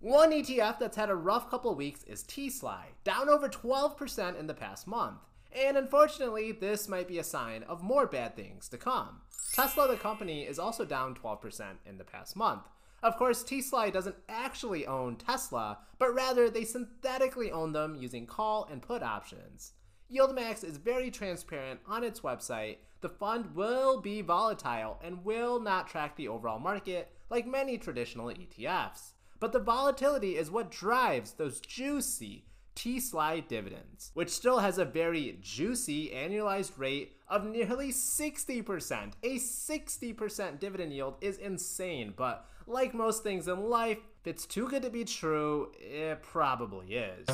One ETF that's had a rough couple weeks is T-Sly, down over 12% in the past month. And unfortunately, this might be a sign of more bad things to come. Tesla, the company, is also down 12% in the past month. Of course, T-Sly doesn't actually own Tesla, but rather they synthetically own them using call and put options. YieldMax is very transparent on its website. The fund will be volatile and will not track the overall market like many traditional ETFs. But the volatility is what drives those juicy T-Sly dividends, which still has a very juicy annualized rate of nearly 60%. A 60% dividend yield is insane, but like most things in life, if it's too good to be true, it probably is.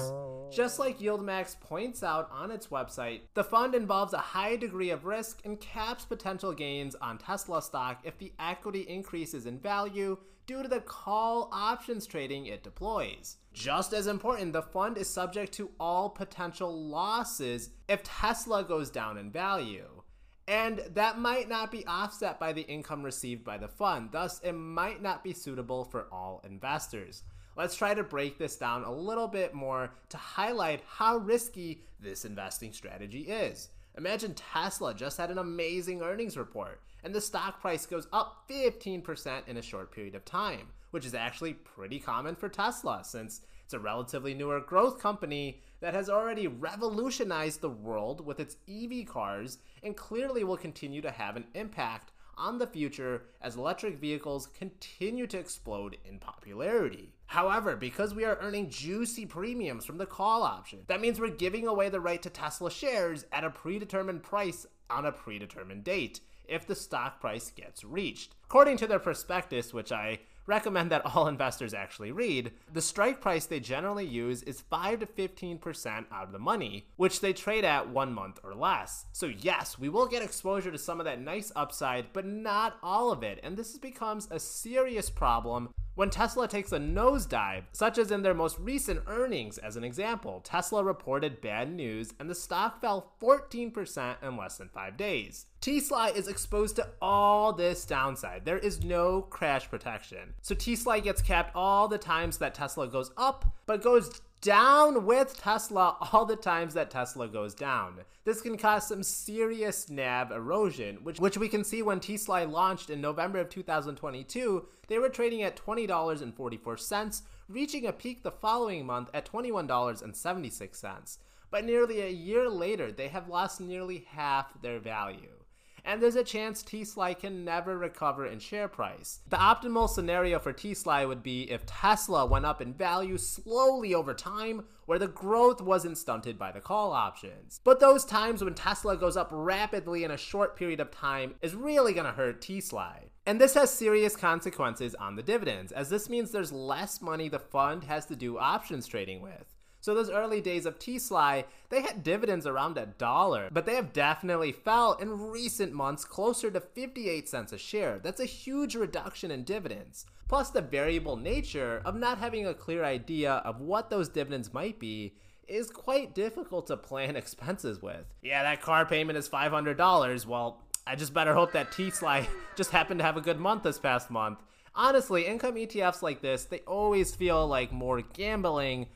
Just like YieldMax points out on its website, the fund involves a high degree of risk and caps potential gains on Tesla stock if the equity increases in value due to the call options trading it deploys. Just as important, the fund is subject to all potential losses if Tesla goes down in value. And that might not be offset by the income received by the fund, thus, it might not be suitable for all investors. Let's try to break this down a little bit more to highlight how risky this investing strategy is. Imagine Tesla just had an amazing earnings report and the stock price goes up 15% in a short period of time, which is actually pretty common for Tesla since it's a relatively newer growth company that has already revolutionized the world with its EV cars and clearly will continue to have an impact on the future as electric vehicles continue to explode in popularity. However, because we are earning juicy premiums from the call option, that means we're giving away the right to Tesla shares at a predetermined price on a predetermined date if the stock price gets reached. According to their prospectus, which I recommend that all investors actually read, the strike price they generally use is 5 to 15% out of the money, which they trade at one month or less. So, yes, we will get exposure to some of that nice upside, but not all of it, and this becomes a serious problem when Tesla takes a nosedive, such as in their most recent earnings, as an example, Tesla reported bad news and the stock fell 14% in less than five days. T-Sly is exposed to all this downside. There is no crash protection. So T-Sly gets capped all the times that Tesla goes up, but goes down with Tesla all the times that Tesla goes down. This can cause some serious NAV erosion, which, which we can see when T-Sly launched in November of 2022. They were trading at $20.44, reaching a peak the following month at $21.76. But nearly a year later, they have lost nearly half their value and there's a chance T-Sly can never recover in share price. The optimal scenario for T-Sly would be if Tesla went up in value slowly over time, where the growth wasn't stunted by the call options. But those times when Tesla goes up rapidly in a short period of time is really gonna hurt T-Sly. And this has serious consequences on the dividends, as this means there's less money the fund has to do options trading with. So those early days of T-Sly, they had dividends around a dollar, but they have definitely fell in recent months closer to 58 cents a share. That's a huge reduction in dividends. Plus the variable nature of not having a clear idea of what those dividends might be is quite difficult to plan expenses with. Yeah, that car payment is $500. Well, I just better hope that T-Sly just happened to have a good month this past month. Honestly, income ETFs like this, they always feel like more gambling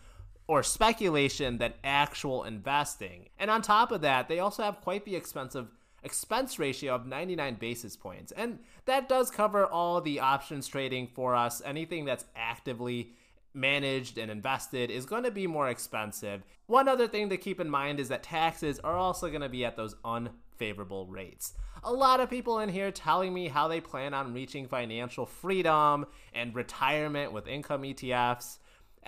or speculation than actual investing. And on top of that, they also have quite the expensive expense ratio of 99 basis points. And that does cover all the options trading for us. Anything that's actively managed and invested is going to be more expensive. One other thing to keep in mind is that taxes are also going to be at those unfavorable rates. A lot of people in here telling me how they plan on reaching financial freedom and retirement with income ETFs.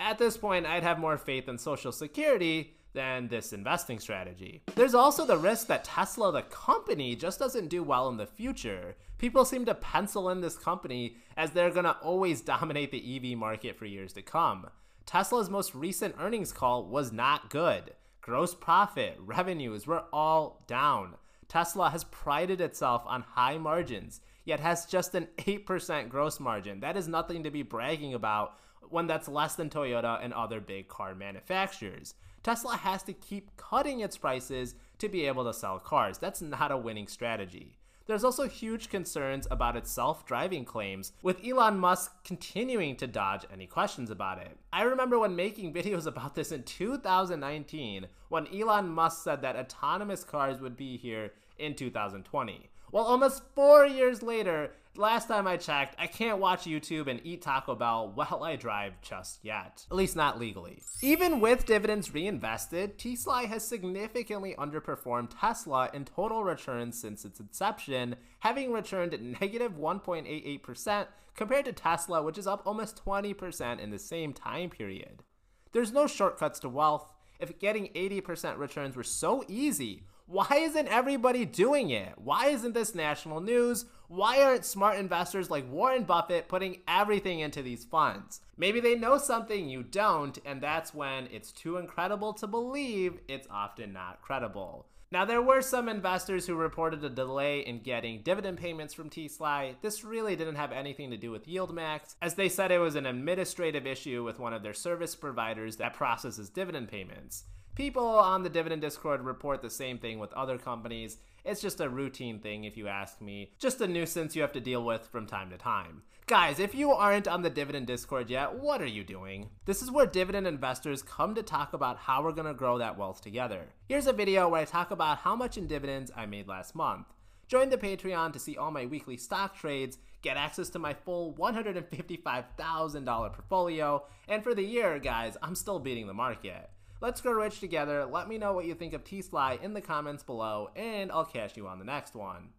At this point, I'd have more faith in Social Security than this investing strategy. There's also the risk that Tesla, the company, just doesn't do well in the future. People seem to pencil in this company as they're gonna always dominate the EV market for years to come. Tesla's most recent earnings call was not good. Gross profit, revenues were all down. Tesla has prided itself on high margins, yet has just an 8% gross margin. That is nothing to be bragging about one that's less than Toyota and other big car manufacturers. Tesla has to keep cutting its prices to be able to sell cars. That's not a winning strategy. There's also huge concerns about its self driving claims, with Elon Musk continuing to dodge any questions about it. I remember when making videos about this in 2019, when Elon Musk said that autonomous cars would be here in 2020. Well, almost four years later, last time I checked, I can't watch YouTube and eat Taco Bell while I drive just yet. At least not legally. Even with dividends reinvested, TSLY has significantly underperformed Tesla in total returns since its inception, having returned negative 1.88% compared to Tesla, which is up almost 20% in the same time period. There's no shortcuts to wealth. If getting 80% returns were so easy, why isn't everybody doing it? Why isn't this national news? Why aren't smart investors like Warren Buffett putting everything into these funds? Maybe they know something you don't, and that's when it's too incredible to believe it's often not credible. Now, there were some investors who reported a delay in getting dividend payments from TSLY. This really didn't have anything to do with YieldMax, as they said it was an administrative issue with one of their service providers that processes dividend payments. People on the Dividend Discord report the same thing with other companies. It's just a routine thing, if you ask me. Just a nuisance you have to deal with from time to time. Guys, if you aren't on the Dividend Discord yet, what are you doing? This is where dividend investors come to talk about how we're gonna grow that wealth together. Here's a video where I talk about how much in dividends I made last month. Join the Patreon to see all my weekly stock trades, get access to my full $155,000 portfolio, and for the year, guys, I'm still beating the market. Let's grow rich together. Let me know what you think of T Sly in the comments below, and I'll catch you on the next one.